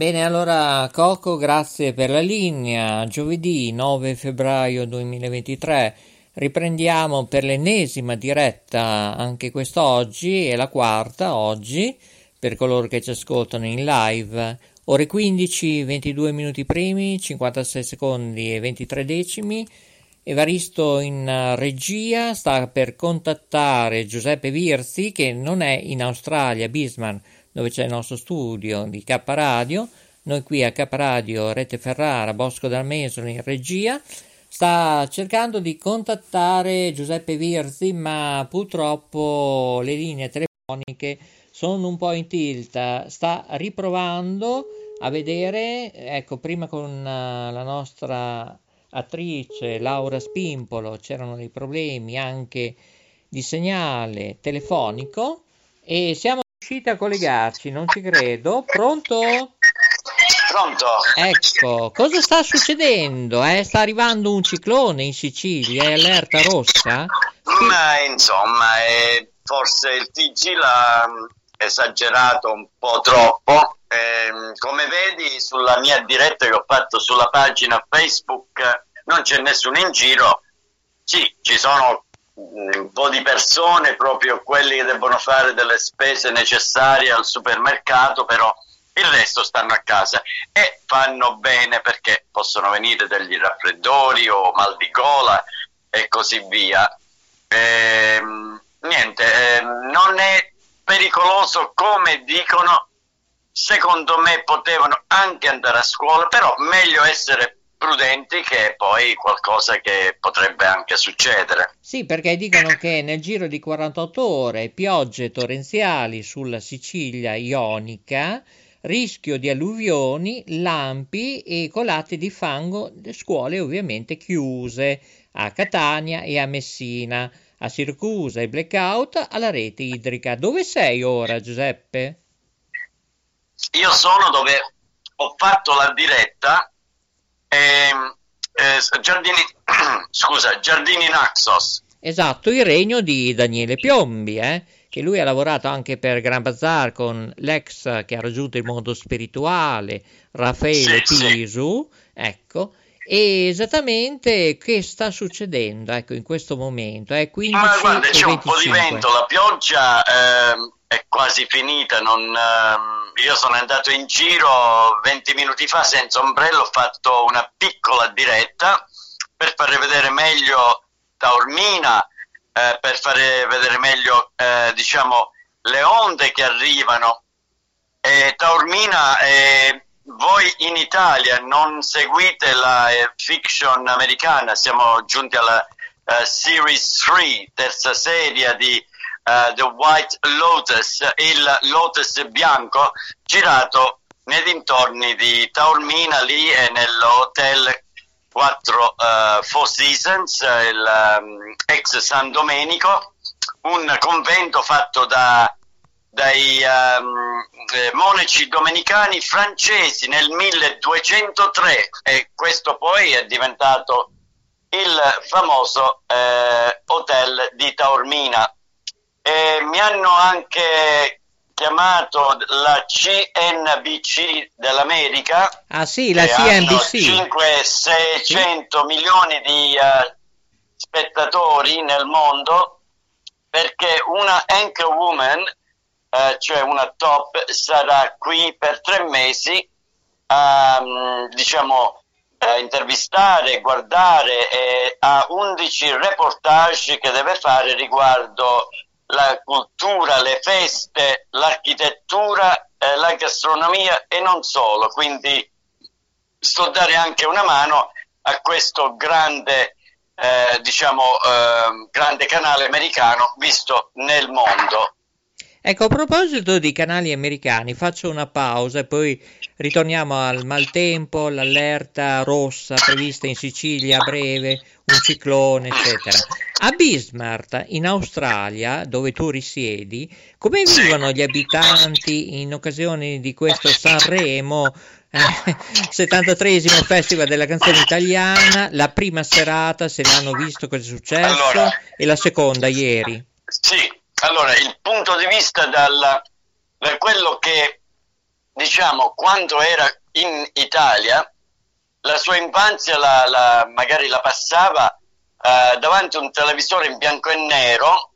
Bene, allora Coco, grazie per la linea. Giovedì 9 febbraio 2023 riprendiamo per l'ennesima diretta anche quest'oggi e la quarta oggi per coloro che ci ascoltano in live. Ore 15, 22 minuti primi, 56 secondi e 23 decimi. Evaristo in regia sta per contattare Giuseppe Virzi che non è in Australia, Bismarck dove c'è il nostro studio di K Radio, noi qui a K Radio Rete Ferrara, Bosco dal Mesolo in regia, sta cercando di contattare Giuseppe Virzi, ma purtroppo le linee telefoniche sono un po' in tilt, sta riprovando a vedere, ecco, prima con uh, la nostra attrice Laura Spimpolo c'erano dei problemi anche di segnale telefonico e siamo riusciti a collegarci, non ci credo. Pronto? Pronto? Ecco, cosa sta succedendo? Eh? Sta arrivando un ciclone in Sicilia, è allerta rossa? Ma insomma, eh, forse il TG l'ha mm, esagerato un po' troppo. Eh, come vedi sulla mia diretta che ho fatto sulla pagina Facebook non c'è nessuno in giro. Sì, ci sono un po' di persone, proprio quelli che debbono fare delle spese necessarie al supermercato, però il resto stanno a casa e fanno bene perché possono venire degli raffreddori o mal di gola e così via. Ehm, niente, eh, non è pericoloso come dicono, secondo me potevano anche andare a scuola, però meglio essere prudenti che poi qualcosa che potrebbe anche succedere. Sì, perché dicono che nel giro di 48 ore piogge torrenziali sulla Sicilia ionica, rischio di alluvioni, lampi e colate di fango, scuole ovviamente chiuse a Catania e a Messina, a Siracusa e blackout alla rete idrica. Dove sei ora, Giuseppe? Io sono dove ho fatto la diretta eh, eh, Giardini, scusa, Giardini Naxos. Esatto, il regno di Daniele Piombi, eh? che lui ha lavorato anche per Gran Bazar con l'ex che ha raggiunto il mondo spirituale, Raffaele sì, Pisu, sì. ecco, e esattamente che sta succedendo ecco, in questo momento? È 15 Ma guarda, c'è 25. un po' di vento, la pioggia eh, è quasi finita, non, eh, io sono andato in giro 20 minuti fa senza ombrello, ho fatto una piccola diretta per far vedere meglio Taormina, eh, per fare vedere meglio eh, diciamo, le onde che arrivano. Taormina, eh, voi in Italia non seguite la eh, fiction americana, siamo giunti alla uh, Series 3, terza serie di uh, The White Lotus, il Lotus bianco, girato nei dintorni di Taormina, lì e nell'hotel 4 uh, Four Seasons, il um, ex San Domenico, un convento fatto da, dai um, monaci domenicani francesi nel 1203 e questo poi è diventato il famoso eh, hotel di Taormina e mi hanno anche chiamato la CNBC dell'America. Ah sì, la CNBC. 500-600 sì. milioni di uh, spettatori nel mondo perché una anchor woman, uh, cioè una top, sarà qui per tre mesi a um, diciamo, uh, intervistare, guardare e ha 11 reportage che deve fare riguardo la cultura, le feste, l'architettura, eh, la gastronomia e non solo. Quindi sto dare anche una mano a questo grande, eh, diciamo, eh, grande canale americano visto nel mondo. Ecco, a proposito di canali americani, faccio una pausa e poi ritorniamo al maltempo, l'allerta rossa prevista in Sicilia a breve, un ciclone, eccetera. A Bismarck, in Australia, dove tu risiedi, come vivono gli abitanti in occasione di questo Sanremo, eh, 73 Festival della canzone italiana, la prima serata, se l'hanno visto cosa è successo, allora, e la seconda ieri? Sì, allora, il punto di vista dal, da quello che, diciamo, quando era in Italia, la sua infanzia la, la, magari la passava eh, davanti a un televisore in bianco e nero,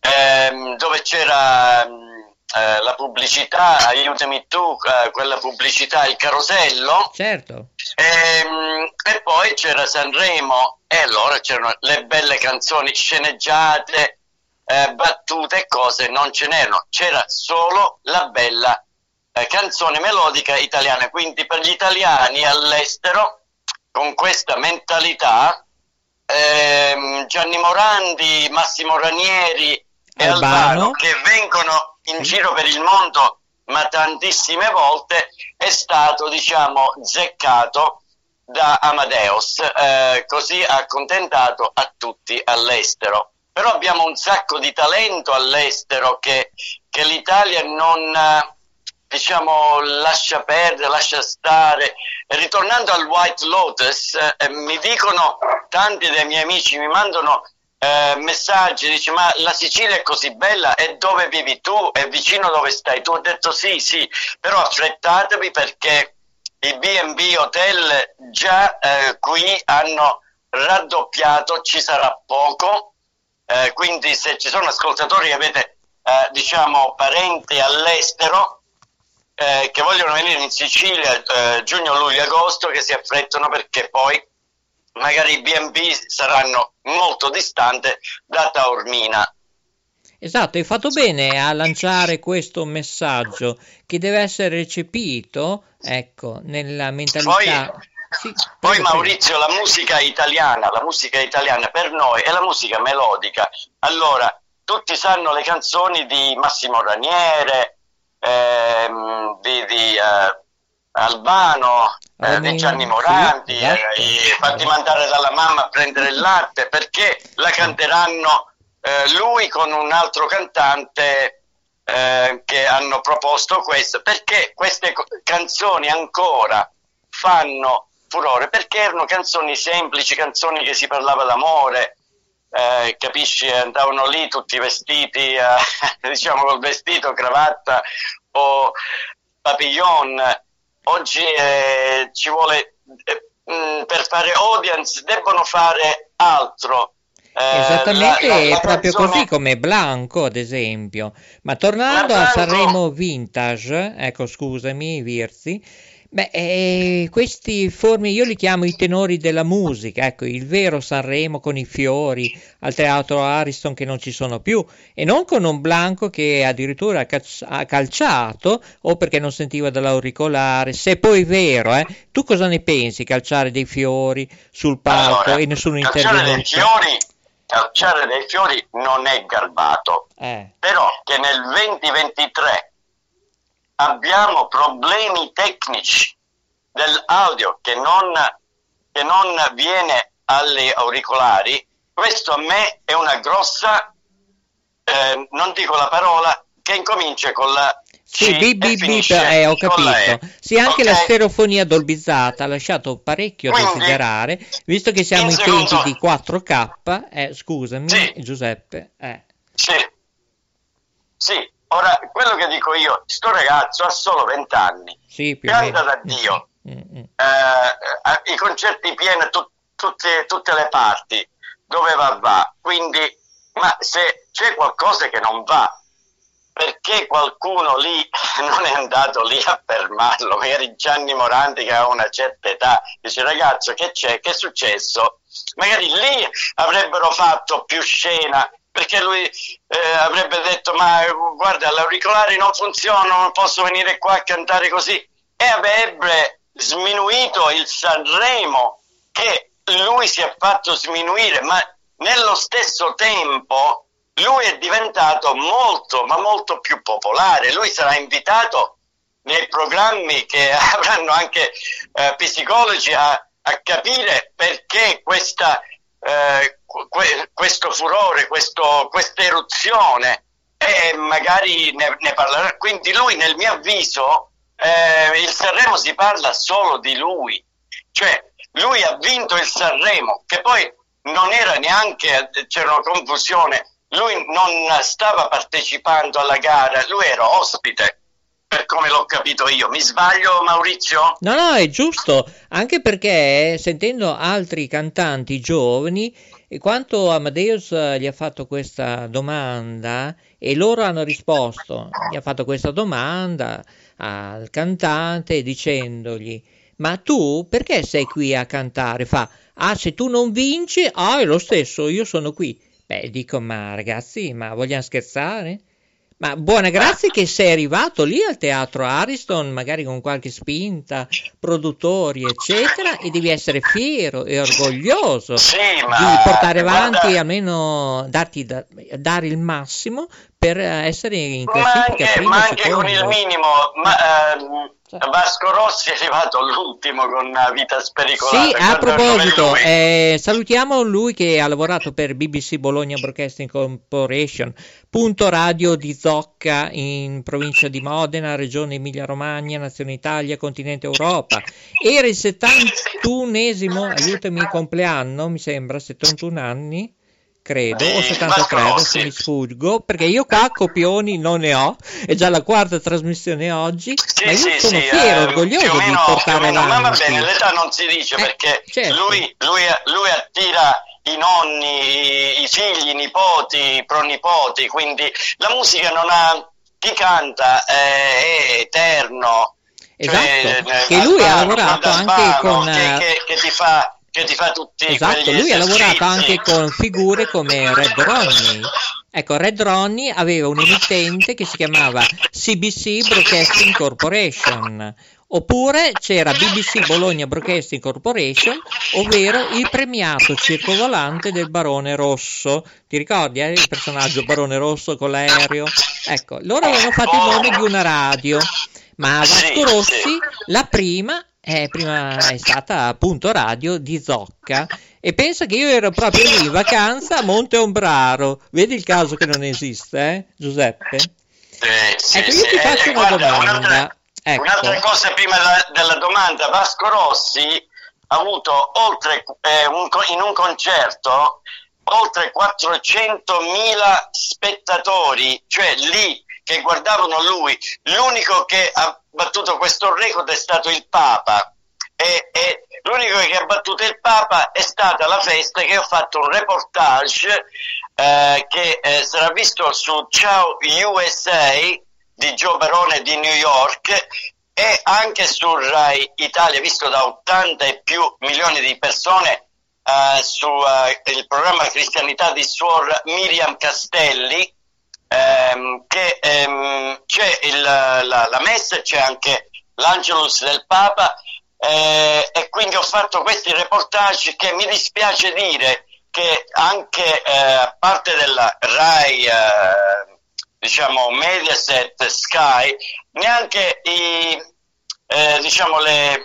ehm, dove c'era eh, la pubblicità, aiutami tu, eh, quella pubblicità, il carosello. Certo. Ehm, e poi c'era Sanremo e allora c'erano le belle canzoni sceneggiate eh, battute e cose non ce n'erano, c'era solo la bella eh, canzone melodica italiana. Quindi per gli italiani all'estero, con questa mentalità, ehm, Gianni Morandi, Massimo Ranieri e Albano. Che vengono in giro per il mondo ma tantissime volte è stato diciamo zeccato da Amadeus eh, così ha accontentato a tutti all'estero però abbiamo un sacco di talento all'estero che, che l'Italia non diciamo lascia perdere, lascia stare. ritornando al White Lotus, eh, mi dicono tanti dei miei amici, mi mandano eh, messaggi, dice ma la Sicilia è così bella, e dove vivi tu? È vicino dove stai tu? Ho detto sì, sì, però affrettatevi perché i B&B hotel già eh, qui hanno raddoppiato, ci sarà poco eh, quindi se ci sono ascoltatori che avete eh, diciamo parenti all'estero eh, che vogliono venire in Sicilia eh, giugno, luglio, agosto che si affrettano perché poi magari i B&B saranno molto distanti da Taormina. Esatto, hai fatto bene a lanciare questo messaggio che deve essere recepito, ecco, nella mentalità. Poi, sì, Poi Maurizio, la musica italiana, la musica italiana per noi è la musica melodica. Allora, tutti sanno le canzoni di Massimo Raniere, ehm, di, di eh, Albano, eh, di Gianni Morandi, sì, esatto. eh, fatti mandare dalla mamma a prendere il latte, perché la canteranno eh, lui con un altro cantante eh, che hanno proposto questo, perché queste canzoni ancora fanno furore perché erano canzoni semplici, canzoni che si parlava d'amore, eh, capisci? Andavano lì tutti vestiti, eh, diciamo col vestito, cravatta o papillon. Oggi eh, ci vuole, eh, mh, per fare audience, debbono fare altro. Eh, Esattamente, la, la, la è proprio canzone... così come Blanco, ad esempio. Ma tornando Blanco... a Sanremo Vintage, ecco scusami Virzi, Beh, eh, questi formi io li chiamo i tenori della musica, ecco, il vero Sanremo con i fiori al teatro Ariston che non ci sono più e non con un Blanco che addirittura ha calciato o perché non sentiva dall'auricolare, se poi è vero, eh, tu cosa ne pensi calciare dei fiori sul palco allora, e nessuno interviene? Calciare dei fiori, calciare dei fiori non è garbato, eh. però che nel 2023 abbiamo problemi tecnici dell'audio che non, che non viene alle auricolari, questo a me è una grossa, eh, non dico la parola, che incomincia con la sì, B, B, B, eh, ho capito. Sì, anche okay. la stereofonia dolbizzata ha lasciato parecchio a desiderare, visto che siamo in, in tempi di 4K. Eh, scusami, sì. Giuseppe. Eh. Sì. sì, Ora, quello che dico io, sto ragazzo ha solo 20 anni, sì, canta da Dio, mm, mm, mm. eh, i concerti pieni tu, tutte, tutte le parti, dove va va, quindi, ma se c'è qualcosa che non va, perché qualcuno lì non è andato lì a fermarlo, magari Gianni Morandi che ha una certa età, dice ragazzo che c'è, che è successo? Magari lì avrebbero fatto più scena perché lui eh, avrebbe detto ma guarda l'auricolare non funziona, non posso venire qua a cantare così e avrebbe sminuito il Sanremo che lui si è fatto sminuire, ma nello stesso tempo lui è diventato molto, ma molto più popolare. Lui sarà invitato nei programmi che avranno anche eh, psicologi a, a, capire perché questa, eh, que, questo furore, questa eruzione e magari ne, ne, parlerà. Quindi lui, nel mio avviso, eh, il Sanremo si parla solo di lui, cioè lui ha vinto il Sanremo, che poi non era neanche, c'era una confusione, lui non stava partecipando alla gara, lui era ospite per come l'ho capito io. Mi sbaglio, Maurizio? No, no, è giusto, anche perché sentendo altri cantanti giovani, quanto Amadeus gli ha fatto questa domanda e loro hanno risposto, gli ha fatto questa domanda al cantante dicendogli ma tu perché sei qui a cantare? Fa, ah se tu non vinci, ah è lo stesso, io sono qui. Beh, dico, ma ragazzi, ma vogliamo scherzare? Ma buona grazia che sei arrivato lì al teatro Ariston, magari con qualche spinta, produttori, eccetera, e devi essere fiero e orgoglioso sì, di portare avanti, guarda, almeno darti da, dare il massimo per essere in classifica ma anche, prima, ma anche con il minimo. Ma, ehm Vasco Rossi è arrivato l'ultimo con una vita spericolata. Sì, a proposito, eh, salutiamo lui che ha lavorato per BBC Bologna Broadcasting Corporation, punto radio di Zocca in provincia di Modena, regione Emilia-Romagna, nazione Italia, continente Europa. Era il 71esimo, aiutami, compleanno, mi sembra, 71 anni credo, o 73, adesso mi sfuggo, perché io qua copioni non ne ho, è già la quarta trasmissione oggi, sì, ma io sì, sono sì, fiero, eh, orgoglioso meno, di portare avanti. Ma va bene, l'età non si dice, eh, perché certo. lui, lui, lui attira i nonni, i figli, i nipoti, i pronipoti, quindi la musica non ha... chi canta è, eterno. Esatto, cioè, che lui ha lavorato anche con... Che, che, che ti fa che ti fa tutti esatto, lui ha lavorato anche con figure come Red Ronnie. Ecco Red Ronnie aveva un emittente che si chiamava CBC Broadcasting Corporation oppure c'era BBC Bologna Broadcasting Corporation ovvero il premiato circovolante del Barone Rosso. Ti ricordi eh, il personaggio Barone Rosso con l'aereo? Ecco loro avevano fatto il nome di una radio ma Vasco Rossi la prima eh, prima è stata appunto radio di Zocca e pensa che io ero proprio lì in vacanza a Monte Ombraro. Vedi il caso che non esiste, eh, Giuseppe? Eh, sì, ecco, io ti faccio eh, una guarda, domanda. Un'altra, ecco. un'altra, cosa prima da, della domanda. Vasco Rossi ha avuto oltre, eh, un, in un concerto oltre 400.000 spettatori, cioè lì che guardavano lui. L'unico che ha battuto questo record è stato il Papa. E, e l'unico che ha battuto il Papa è stata la festa che ho fatto un reportage eh, che eh, sarà visto su Ciao USA di Joe Barone di New York e anche su Rai Italia, visto da 80 e più milioni di persone, eh, sul eh, programma Cristianità di Suor Miriam Castelli, ehm, che ehm, c'è il, la, la, messa c'è anche l'Angelus del Papa eh, e quindi ho fatto questi reportage che mi dispiace dire che anche eh, a parte della RAI eh, diciamo Mediaset, Sky neanche i, eh, diciamo le,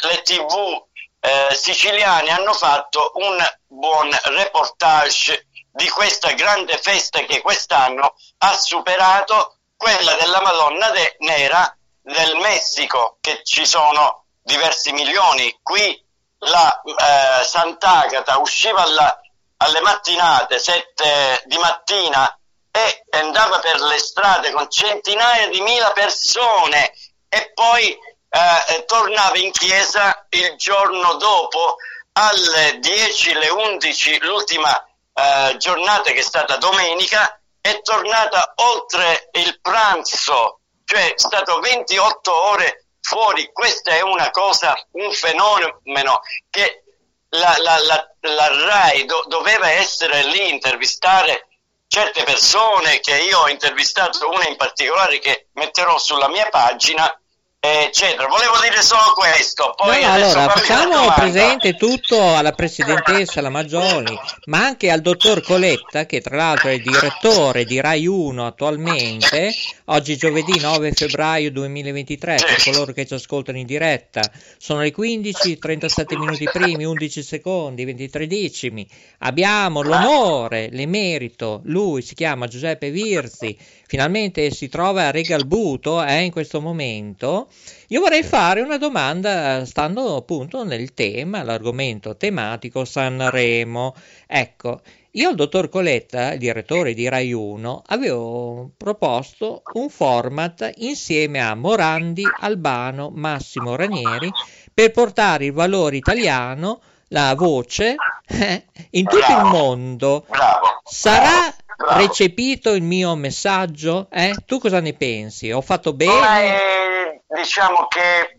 le tv eh, siciliane hanno fatto un buon reportage di questa grande festa che quest'anno ha superato quella della Madonna de Nera del Messico, che ci sono diversi milioni. Qui la eh, Sant'Agata usciva alla, alle mattinate, sette di mattina, e andava per le strade con centinaia di mila persone e poi eh, tornava in chiesa il giorno dopo alle 10, le 11, l'ultima eh, giornata che è stata domenica, è tornata oltre il pranzo, cioè è stato 28 ore fuori. Questa è una cosa, un fenomeno che la, la, la, la RAI do, doveva essere lì, intervistare certe persone che io ho intervistato, una in particolare che metterò sulla mia pagina, eccetera. Volevo dire solo questo. Poi no, allora, facciamo presente tutto alla presidentessa la Maggioli, ma anche al dottor Coletta, che tra l'altro è direttore di Rai 1 attualmente, oggi giovedì 9 febbraio 2023, per coloro che ci ascoltano in diretta, sono le 15, 37 minuti primi, 11 secondi, 23 decimi. Abbiamo l'onore, l'emerito, lui si chiama Giuseppe Virzi, finalmente si trova a Regalbuto eh, in questo momento, io vorrei fare una domanda stando appunto nel tema, l'argomento tematico Sanremo. Ecco, io al dottor Coletta, il direttore di Rai 1, avevo proposto un format insieme a Morandi, Albano, Massimo Ranieri per portare il valore italiano, la voce, eh, in tutto il mondo. Sarà recepito il mio messaggio? Eh? Tu cosa ne pensi? Ho fatto bene? Eh, diciamo che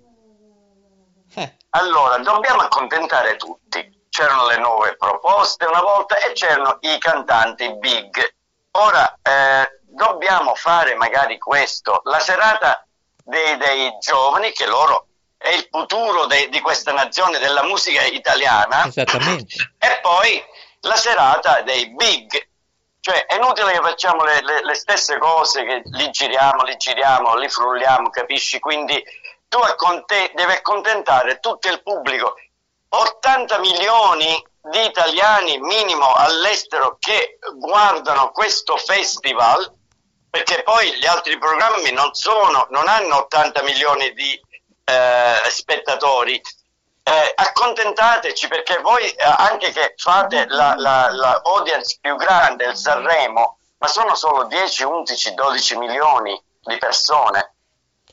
eh. allora dobbiamo accontentare tutti. C'erano le nuove proposte una volta e c'erano i cantanti big. Ora eh, dobbiamo fare magari questo, la serata dei, dei giovani, che loro è il futuro de, di questa nazione della musica italiana. Esattamente. E poi la serata dei big, cioè è inutile che facciamo le, le, le, stesse cose, che li giriamo, li giriamo, li frulliamo, capisci? Quindi tu acconte- devi accontentare tutto il pubblico. 80 milioni di italiani minimo all'estero che guardano questo festival, perché poi gli altri programmi non, sono, non hanno 80 milioni di eh, spettatori, eh, accontentateci perché voi eh, anche che fate la, la, la, audience più grande, il Sanremo, ma sono solo 10, 11, 12 milioni di persone.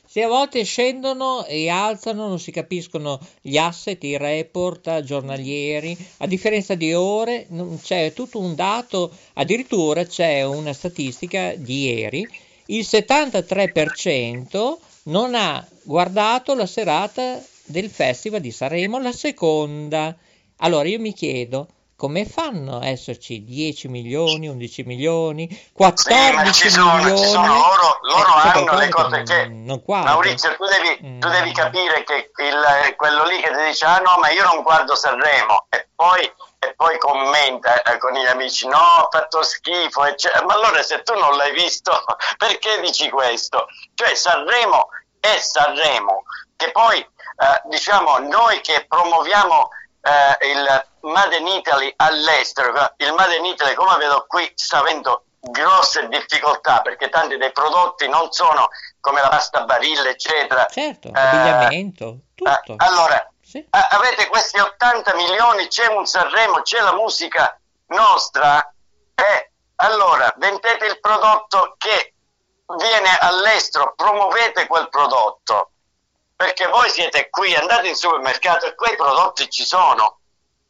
Se a volte scendono e alzano, non si capiscono gli asset, i report giornalieri, a differenza di ore c'è tutto un dato, addirittura c'è una statistica di ieri, il 73% non ha guardato la serata del Festival di Sanremo, la seconda. Allora io mi chiedo come fanno a esserci 10 milioni, 11 milioni, 14 sì, ci sono, milioni? Ci sono, loro, loro eh, hanno le cose che... Non Maurizio, tu devi, mm. tu devi capire che il, quello lì che ti dice ah no ma io non guardo Sanremo e poi, e poi commenta eh, con gli amici no ha fatto schifo eccetera. ma allora se tu non l'hai visto perché dici questo? Cioè Sanremo è Sanremo che poi eh, diciamo, noi che promuoviamo eh, il Made in Italy all'estero, il Made in Italy come vedo qui sta avendo grosse difficoltà perché tanti dei prodotti non sono come la pasta barilla eccetera certo, eh, abbigliamento tutto allora sì. avete questi 80 milioni c'è un Sanremo c'è la musica nostra e allora vendete il prodotto che viene all'estero promuovete quel prodotto. Perché voi siete qui, andate in supermercato e quei prodotti ci sono,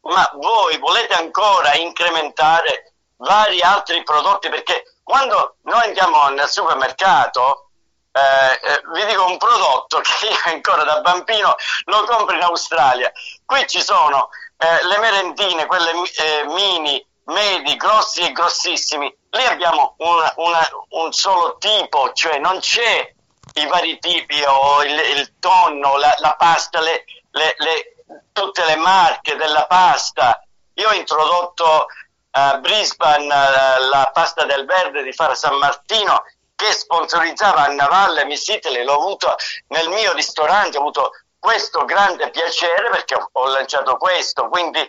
ma voi volete ancora incrementare vari altri prodotti? Perché quando noi andiamo nel supermercato eh, eh, vi dico un prodotto che io ancora da bambino lo compro in Australia. Qui ci sono eh, le merendine quelle eh, mini medi grossi e grossissimi lì abbiamo una, una, un solo tipo cioè non c'è i vari tipi, o il, il tonno, la, la pasta, le, le, le, tutte le marche della pasta. Io ho introdotto a Brisbane uh, la pasta del verde di Fara San Martino che sponsorizzava a Navalle Miss Italy, l'ho avuto nel mio ristorante, ho avuto questo grande piacere perché ho, ho lanciato questo, quindi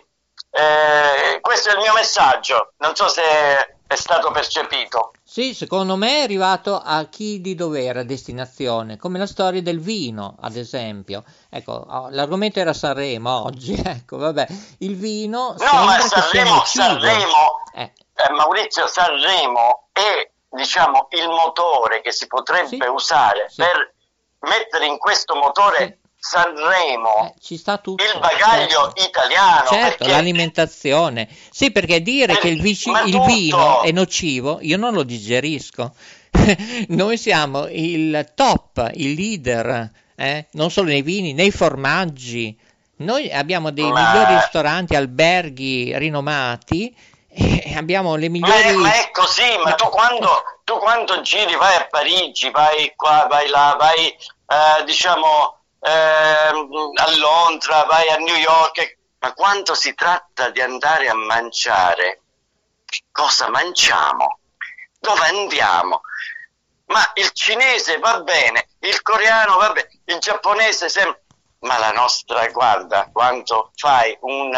eh, questo è il mio messaggio, non so se è stato percepito. Sì, secondo me è arrivato a chi di dovere, a destinazione, come la storia del vino, ad esempio. Ecco, oh, l'argomento era Sanremo oggi, ecco, vabbè, il vino... No, ma Sanremo, Sanremo, eh. Eh, Maurizio, Sanremo è, diciamo, il motore che si potrebbe sì, usare sì. per mettere in questo motore... Sì Sanremo, eh, ci sta tutto, il bagaglio certo. italiano. Certo, perché... l'alimentazione. Sì, perché dire per... che il, vici... il vino è nocivo, io non lo digerisco. Noi siamo il top, il leader, eh? non solo nei vini, nei formaggi. Noi abbiamo dei ma... migliori ristoranti, alberghi rinomati e abbiamo le migliori... Ma è, ma è così, ma. Tu, quando, tu quando giri vai a Parigi, vai qua, vai là, vai eh, diciamo eh, a Londra, vai a New York, ma quando si tratta di andare a mangiare, cosa mangiamo? Dove andiamo? Ma il cinese va bene, il coreano va bene, il giapponese sempre ma la nostra, guarda, quanto fai un...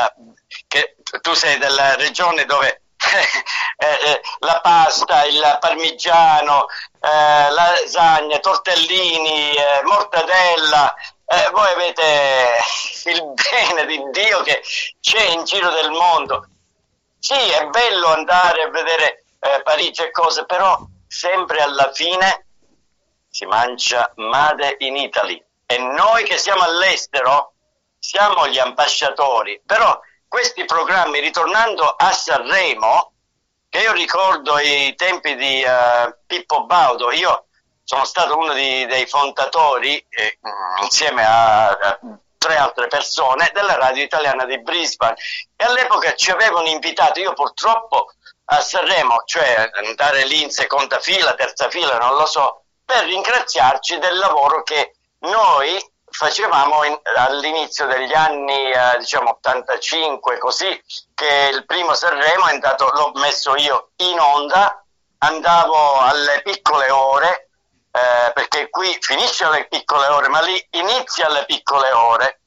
che tu sei della regione dove eh, eh, la pasta, il parmigiano, eh, lasagna, tortellini, eh, mortadella, eh, voi avete il bene di Dio che c'è in giro del mondo. Sì, è bello andare a vedere eh, Parigi e cose, però sempre alla fine si mangia Made in Italy e noi che siamo all'estero siamo gli ambasciatori, però questi programmi, ritornando a Sanremo, che io ricordo i tempi di uh, Pippo Baudo, io sono stato uno di, dei fondatori, eh, insieme a, a, tre altre persone, della radio italiana di Brisbane. E all'epoca ci avevano invitato, io purtroppo a Sanremo, cioè andare lì in seconda fila, terza fila, non lo so, per ringraziarci del lavoro che noi facevamo in, all'inizio degli anni eh, diciamo 85 così che il primo Sanremo è andato, l'ho messo io in onda andavo alle piccole ore qui finisce alle piccole ore ma lì inizia alle piccole ore.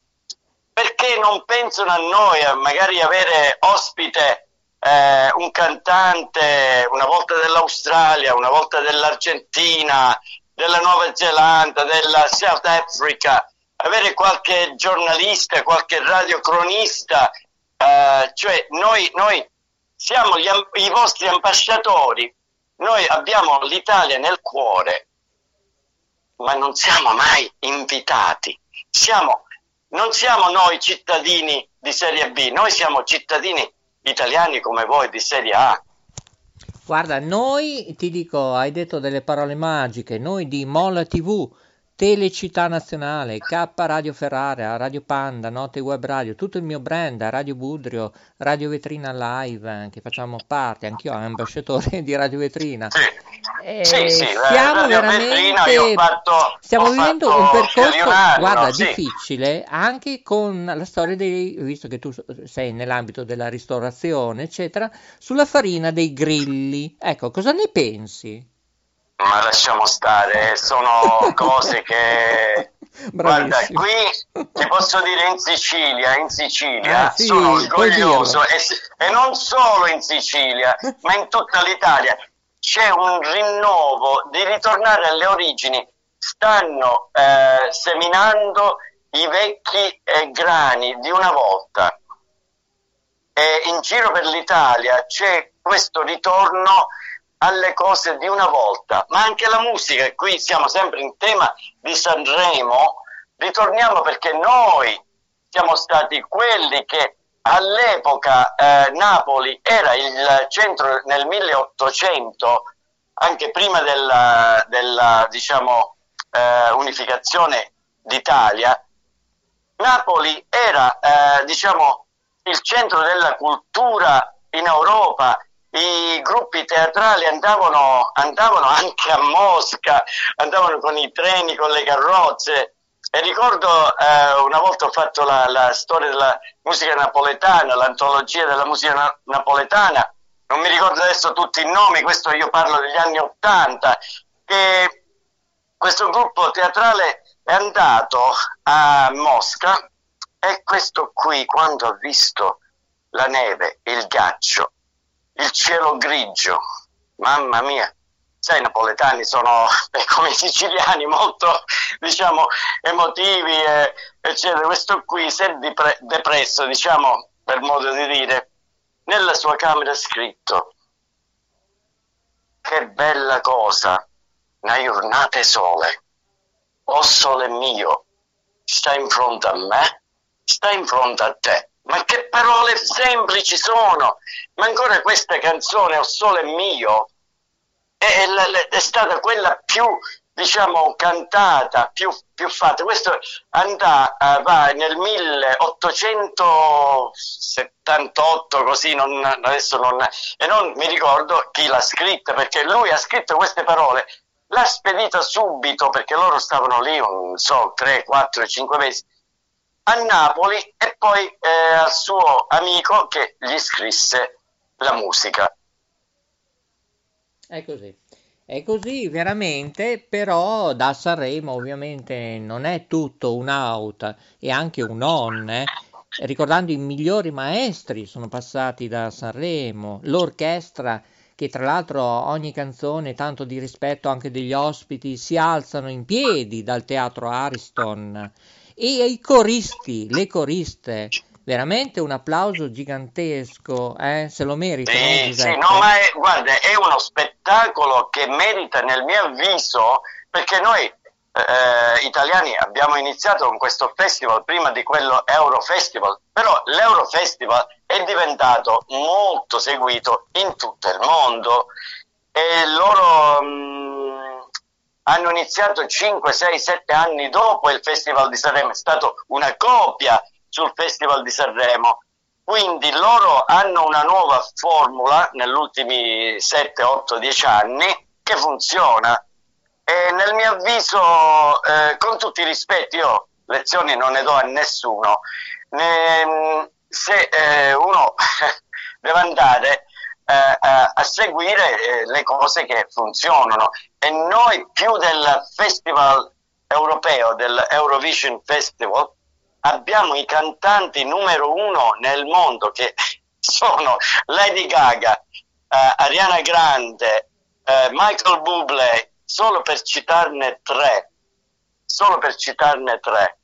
Perché non pensano a noi a magari avere ospite eh, un cantante una volta dell'Australia una volta dell'Argentina della Nuova Zelanda, della South Africa, avere qualche giornalista, qualche radiocronista, eh, cioè noi, noi siamo gli, i vostri ambasciatori, noi abbiamo l'Italia nel cuore, ma non siamo mai invitati. Siamo, non siamo noi cittadini di Serie B, noi siamo cittadini italiani come voi di Serie A. Guarda, noi ti dico, hai detto delle parole magiche, noi di Mola TV, Telecittà Nazionale, K Radio Ferrara, Radio Panda, Note Web Radio, tutto il mio brand, Radio Budrio, Radio Vetrina Live, che facciamo parte, anch'io ambasciatore di Radio Vetrina. Sì, eh, sì, sì stiamo veramente fatto, stiamo vivendo un percorso, guarda, sì. difficile, anche con la storia dei, visto che tu sei nell'ambito della ristorazione, eccetera, sulla farina dei grilli. Ecco, cosa ne pensi? Ma lasciamo stare, sono cose che... Guarda, qui ti posso dire in Sicilia, in Sicilia eh, sì, sono orgoglioso e, e non solo in Sicilia, ma in tutta l'Italia c'è un rinnovo di ritornare alle origini. Stanno eh, seminando i vecchi eh, grani di una volta. E in giro per l'Italia c'è questo ritorno alle cose di una volta, ma anche la musica, e qui siamo sempre in tema di Sanremo, ritorniamo perché noi siamo stati quelli che all'epoca eh, Napoli era il centro nel 1800, anche prima della, della diciamo, eh, unificazione d'Italia, Napoli era eh, diciamo, il centro della cultura in Europa i gruppi teatrali andavano, andavano, anche a Mosca, andavano con i treni, con le carrozze. E ricordo eh, una volta ho fatto la, la, storia della musica napoletana, l'antologia della musica na- napoletana, non mi ricordo adesso tutti i nomi, questo io parlo degli anni Ottanta, che questo gruppo teatrale è andato a Mosca e questo qui quando ha visto la neve, il ghiaccio, il cielo grigio, mamma mia, sai, i napoletani sono eh, come i siciliani molto, diciamo, emotivi, eh, eccetera. Questo qui si è depre- depresso, diciamo, per modo di dire, nella sua camera scritto. Che bella cosa, una giornata sole, oh sole mio, sta in fronte a me, sta in fronte a te. Ma che parole semplici sono! Ma ancora questa canzone, O Sole Mio, è, è, è stata quella più, diciamo, cantata, più, più fatta. Questo andà, uh, va nel 1878, così, non, adesso non... E non mi ricordo chi l'ha scritta, perché lui ha scritto queste parole l'ha spedita subito perché loro stavano lì, non so, 3, 4, 5 mesi a Napoli e poi eh, al suo amico che gli scrisse la musica. È così. È così veramente, però da Sanremo ovviamente non è tutto un out, è anche un on, eh? ricordando i migliori maestri sono passati da Sanremo, l'orchestra che tra l'altro ogni canzone, tanto di rispetto anche degli ospiti, si alzano in piedi dal teatro Ariston e i coristi, le coriste, veramente un applauso gigantesco, eh? se lo merita. Sì, sì, no, ma è, guarda, è uno spettacolo che merita nel mio avviso, perché noi eh, italiani abbiamo iniziato con questo festival prima di quello Eurofestival, però l'Eurofestival è diventato molto seguito in tutto il mondo e loro... Mh, hanno iniziato 5, 6, 7 anni dopo il Festival di Sanremo, è stato una copia sul Festival di Sanremo. Quindi loro hanno una nuova formula negli ultimi 7, 8, 10 anni che funziona. E nel mio avviso, eh, con tutti i rispetti, io lezioni non ne do a nessuno. Ne, se eh, uno deve andare eh, a seguire eh, le cose che funzionano e noi più del festival europeo, dell'Eurovision Festival, abbiamo i cantanti numero uno nel mondo che sono Lady Gaga, eh, Ariana Grande, eh, Michael Bublé, solo per citarne tre, solo per citarne tre.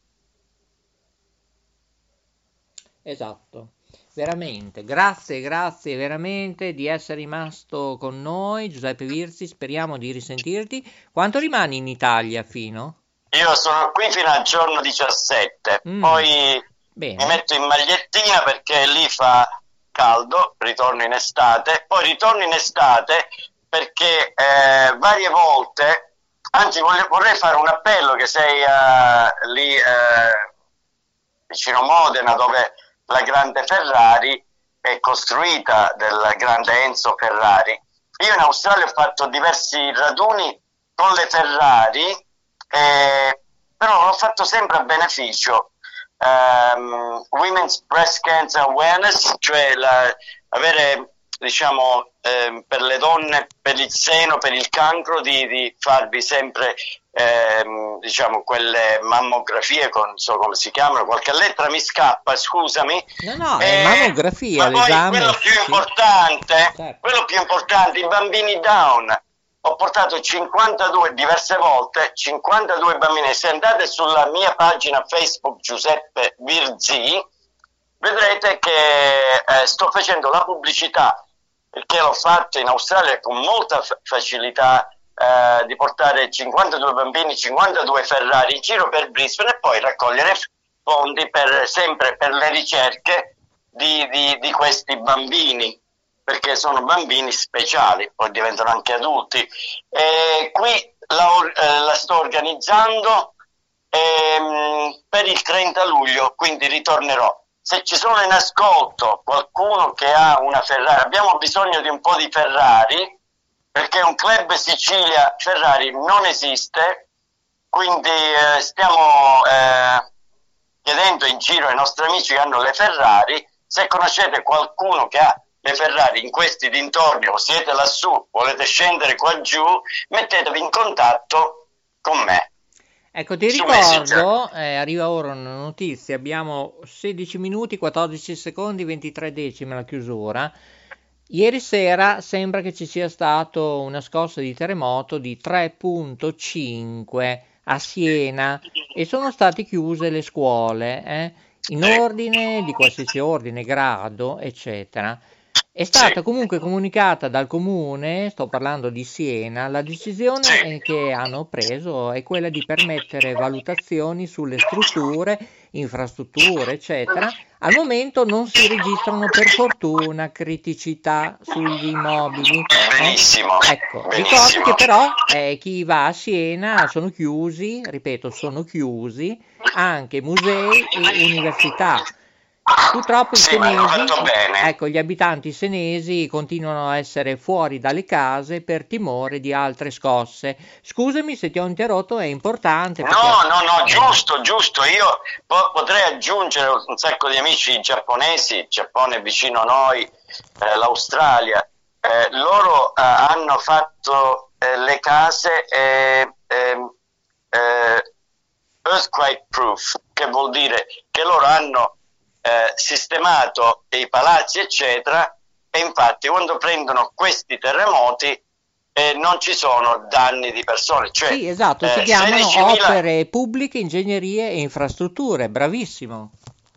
Esatto veramente, grazie, grazie veramente di essere rimasto con noi, Giuseppe Virzi, speriamo di risentirti. Quanto rimani in Italia fino? Io sono qui fino al giorno 17, mm. poi Bene. mi metto in magliettina perché lì fa caldo, ritorno in estate, poi ritorno in estate perché eh, varie volte, anzi vorrei fare un appello che sei uh, lì uh, vicino Modena dove la grande Ferrari è costruita del grande Enzo Ferrari. Io in Australia ho fatto diversi raduni con le Ferrari, eh, però l'ho fatto sempre a beneficio. Um, Women's Breast Cancer Awareness, cioè la, avere diciamo, eh, per le donne, per il seno, per il cancro, di, di farvi sempre ehm, diciamo, quelle mammografie, con, non so come si chiamano, qualche lettera mi scappa, scusami. No, no, è eh, mammografia, ma l'esame. Quello più importante, certo. quello più importante, i bambini down. Ho portato 52, diverse volte, 52 bambini. Se andate sulla mia pagina Facebook Giuseppe Virzi, vedrete che eh, sto facendo la pubblicità perché l'ho fatto in Australia con molta facilità eh, di portare 52 bambini, 52 Ferrari in giro per Brisbane e poi raccogliere fondi per, sempre per le ricerche di, di, di questi bambini perché sono bambini speciali, poi diventano anche adulti. E qui la, eh, la sto organizzando ehm, per il 30 luglio, quindi ritornerò se ci sono in ascolto qualcuno che ha una Ferrari, abbiamo bisogno di un po' di Ferrari, perché un club Sicilia Ferrari non esiste, quindi eh, stiamo eh, chiedendo in giro ai nostri amici che hanno le Ferrari, se conoscete qualcuno che ha le Ferrari in questi dintorni o siete lassù, volete scendere qua giù, mettetevi in contatto con me. Ecco, ti ricordo, eh, arriva ora una notizia, abbiamo 16 minuti, 14 secondi, 23 decimi alla chiusura. Ieri sera sembra che ci sia stato una scossa di terremoto di 3.5 a Siena e sono state chiuse le scuole eh, in ordine, di qualsiasi ordine, grado, eccetera. È stata comunque comunicata dal comune, sto parlando di Siena, la decisione che hanno preso è quella di permettere valutazioni sulle strutture, infrastrutture, eccetera. Al momento non si registrano per fortuna criticità sugli immobili. Benissimo. Ecco, ricordo che però eh, chi va a Siena sono chiusi, ripeto, sono chiusi anche musei e università Purtroppo i sì, senesi, ecco, gli abitanti senesi continuano a essere fuori dalle case per timore di altre scosse. Scusami se ti ho interrotto, è importante. Perché... No, no, no, giusto, giusto. Io po- potrei aggiungere un sacco di amici giapponesi, il Giappone è vicino a noi, eh, l'Australia. Eh, loro eh, hanno fatto eh, le case ehm, eh, earthquake proof, che vuol dire che loro hanno eh, sistemato i palazzi, eccetera, e infatti quando prendono questi terremoti eh, non ci sono danni di persone. Cioè, sì, esatto, si eh, chiamano 16.000... opere pubbliche, ingegnerie e infrastrutture, bravissimo.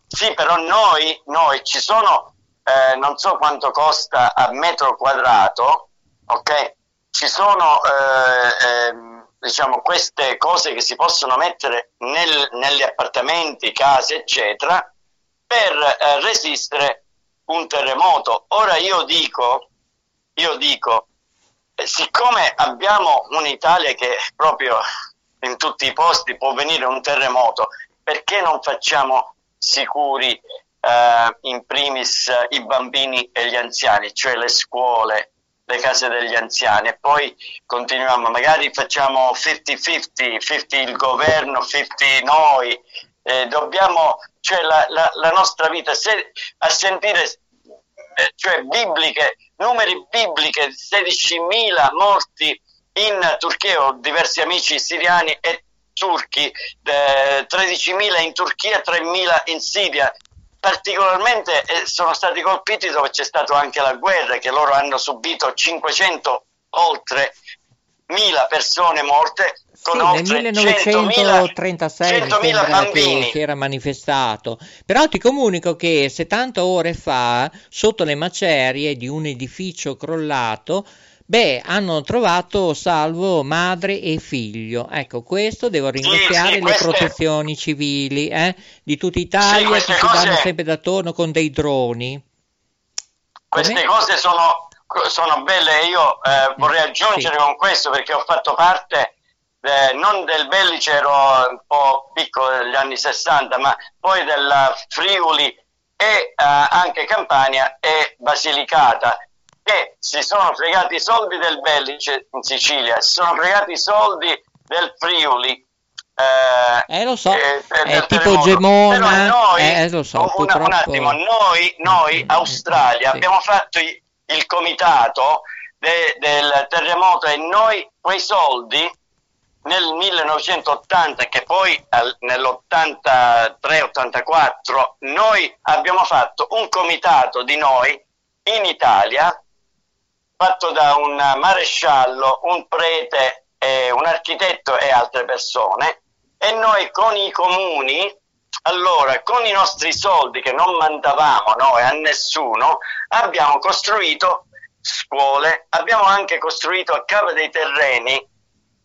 Sì, però noi, noi ci sono, eh, non so quanto costa a metro quadrato, ok? Ci sono, eh, ehm, diciamo, queste cose che si possono mettere nel, negli appartamenti, case, eccetera, per eh, resistere un terremoto. Ora io dico, io dico, eh, siccome abbiamo un'Italia che proprio in tutti i posti può venire un terremoto, perché non facciamo sicuri eh, in primis i bambini e gli anziani, cioè le scuole, le case degli anziani e poi continuiamo, magari facciamo 50-50, 50 il governo, 50 noi, eh, dobbiamo cioè la, la, la nostra vita, se, a sentire eh, cioè bibliche, numeri bibliche, 16.000 morti in Turchia, ho diversi amici siriani e turchi, eh, 13.000 in Turchia, 3.000 in Siria, particolarmente eh, sono stati colpiti dove c'è stata anche la guerra, che loro hanno subito 500 oltre 1.000 persone morte sì, nel 1936 che si era manifestato. Però ti comunico che 70 ore fa, sotto le macerie di un edificio crollato, beh, hanno trovato salvo madre e figlio. Ecco, questo devo ringraziare sì, sì, le queste... protezioni civili eh, di tutta Italia che ci cose... danno sempre d'attorno con dei droni. Queste Come? cose sono, sono belle. Io eh, vorrei aggiungere con questo perché ho fatto parte eh, non del Bellice ero un po' piccolo negli anni 60, ma poi della Friuli e eh, anche Campania e Basilicata, che si sono fregati i soldi del Bellice in Sicilia, si sono fregati i soldi del Friuli. Eh, eh lo so, eh, è tipo Gemona. Noi, eh, lo so, un, un attimo, noi, noi mm, Australia, sì. abbiamo fatto il comitato de, del terremoto e noi quei soldi nel 1980 che poi nell'83-84 noi abbiamo fatto un comitato di noi in Italia fatto da un maresciallo, un prete, eh, un architetto e altre persone. E noi con i comuni allora con i nostri soldi che non mandavamo noi a nessuno abbiamo costruito scuole, abbiamo anche costruito a capo dei terreni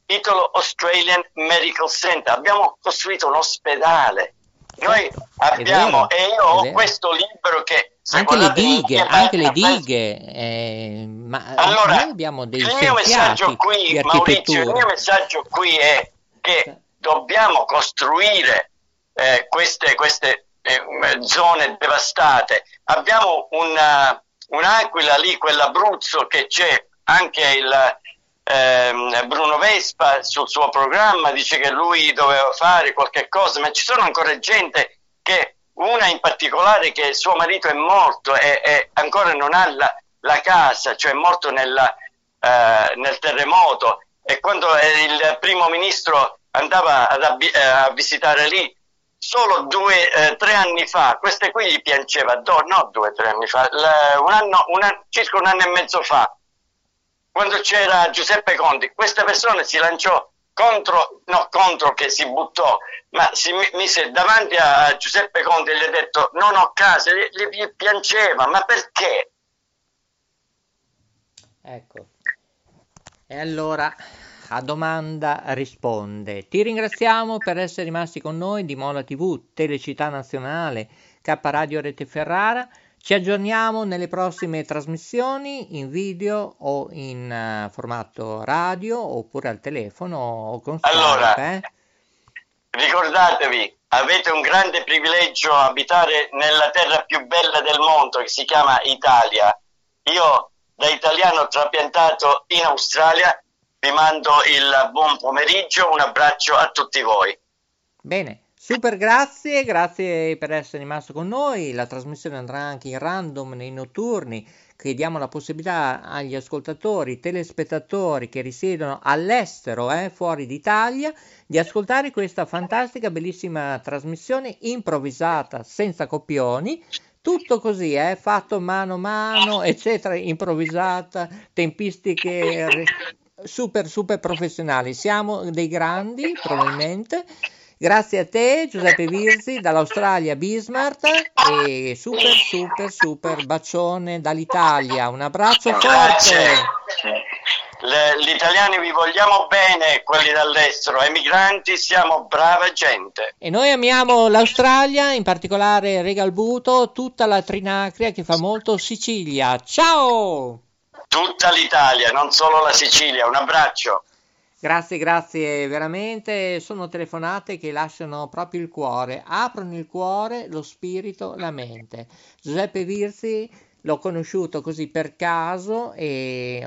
titolo Australian Medical Center. Abbiamo costruito un ospedale. Noi abbiamo, e io ho questo libro che... Anche le dighe, anche le dighe, eh, ma allora, abbiamo dei il mio messaggio qui, Maurizio, il mio messaggio qui è che dobbiamo costruire eh, queste, queste eh, zone devastate. Abbiamo una, un'aquila lì, quell'Abruzzo che c'è anche il, ehm, Bruno Vespa sul suo programma dice che lui doveva fare qualche cosa, ma ci sono ancora gente che, una in particolare che suo marito è morto e, e ancora non ha la, la, casa, cioè è morto nella, eh, nel terremoto e quando il primo ministro andava ad, eh, a visitare lì solo due, eh, tre anni fa, queste qui gli piangeva, do, no due, tre anni fa, un anno, un circa un anno e mezzo fa, quando c'era Giuseppe Conti, questa persona si lanciò contro, no contro che si buttò, ma si mise davanti a Giuseppe Conti e gli ha detto non ho casa, gli, gli piangeva, ma perché? Ecco, e allora a domanda risponde. Ti ringraziamo per essere rimasti con noi di Mola TV, Telecittà Nazionale, K Radio Rete Ferrara. Ci aggiorniamo nelle prossime trasmissioni in video o in uh, formato radio oppure al telefono o con Skype. Allora, eh? ricordatevi, avete un grande privilegio abitare nella terra più bella del mondo che si chiama Italia. Io da italiano trapiantato in Australia vi mando il buon pomeriggio, un abbraccio a tutti voi. Bene. Super grazie, grazie per essere rimasto con noi. La trasmissione andrà anche in random nei notturni che diamo la possibilità agli ascoltatori, telespettatori che risiedono all'estero, eh, fuori d'Italia, di ascoltare questa fantastica, bellissima trasmissione improvvisata, senza copioni. Tutto così, eh, fatto mano a mano, eccetera, improvvisata, tempistiche super, super professionali. Siamo dei grandi, probabilmente. Grazie a te Giuseppe Virzi dall'Australia Bismarck e super super super bacione dall'Italia. Un abbraccio forte. gli italiani vi vogliamo bene, quelli dall'estero, emigranti siamo brava gente. E noi amiamo l'Australia, in particolare Regalbuto, tutta la Trinacria che fa molto Sicilia. Ciao! Tutta l'Italia, non solo la Sicilia. Un abbraccio. Grazie, grazie, veramente sono telefonate che lasciano proprio il cuore, aprono il cuore, lo spirito, la mente. Giuseppe Virzi l'ho conosciuto così per caso e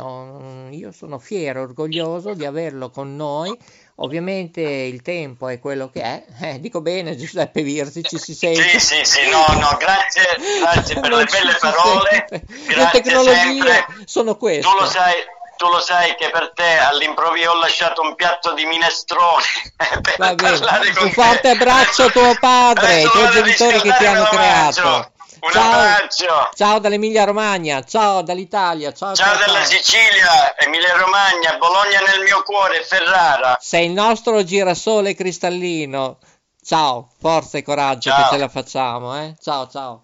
io sono fiero, orgoglioso di averlo con noi. Ovviamente il tempo è quello che è, eh, dico bene Giuseppe Virzi, ci si sente. Sì, sì, sì, no, no, grazie, grazie per le belle parole. Le tecnologie sempre. sono queste. Tu lo sai, tu lo sai che per te all'improvviso ho lasciato un piatto di minestrone per Va bene. un forte abbraccio a tuo padre, ai tuoi genitori che ti hanno creato. Un ciao. abbraccio. Ciao dall'Emilia Romagna, ciao dall'Italia, ciao. Ciao, ciao dalla. Sicilia, Emilia Romagna, Bologna nel mio cuore, Ferrara. Sei il nostro girasole cristallino. Ciao, forza e coraggio ciao. che ce la facciamo, eh? Ciao, ciao.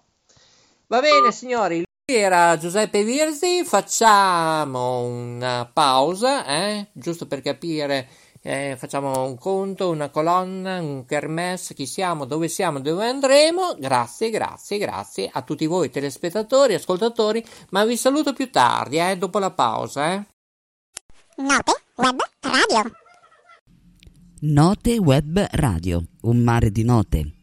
Va bene, signori era Giuseppe Virzi, facciamo una pausa, eh? giusto per capire, eh, facciamo un conto, una colonna, un kermesse, chi siamo, dove siamo, dove andremo. Grazie, grazie, grazie a tutti voi telespettatori, ascoltatori, ma vi saluto più tardi, eh, dopo la pausa. Eh. Note Web Radio. Note Web Radio, un mare di note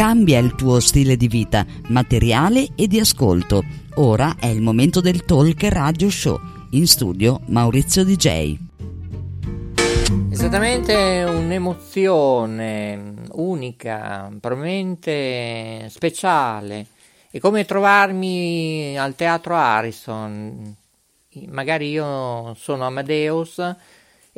Cambia il tuo stile di vita, materiale e di ascolto. Ora è il momento del Talk Radio Show. In studio Maurizio DJ. Esattamente un'emozione unica, probabilmente speciale. È come trovarmi al teatro Harrison. Magari io sono Amadeus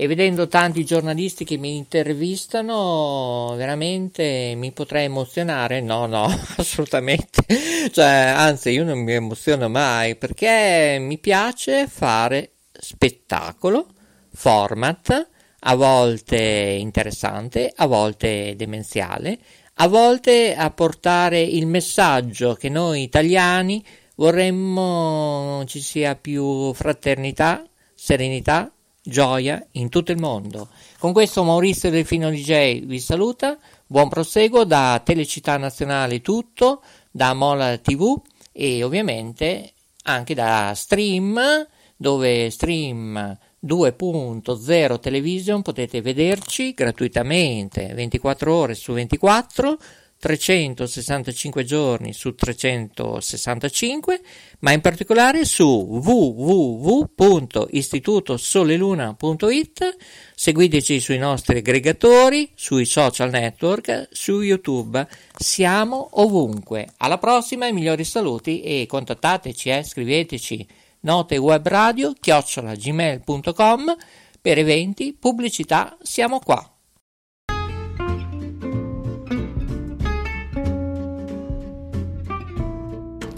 e vedendo tanti giornalisti che mi intervistano veramente mi potrei emozionare. No no assolutamente. Cioè anzi io non mi emoziono mai perché mi piace fare spettacolo format a volte interessante a volte demenziale a volte a portare il messaggio che noi italiani vorremmo ci sia più fraternità serenità gioia in tutto il mondo. Con questo Maurizio Delfino DJ vi saluta, buon proseguo da Telecittà Nazionale tutto, da Mola TV e ovviamente anche da Stream, dove Stream 2.0 Television potete vederci gratuitamente 24 ore su 24 365 giorni su 365, ma in particolare su www.istitutosoleluna.it. Seguiteci sui nostri aggregatori, sui social network, su YouTube. Siamo ovunque. Alla prossima e migliori saluti e contattateci, eh, scriveteci note web radio chiocciolagmail.com per eventi, pubblicità, siamo qua.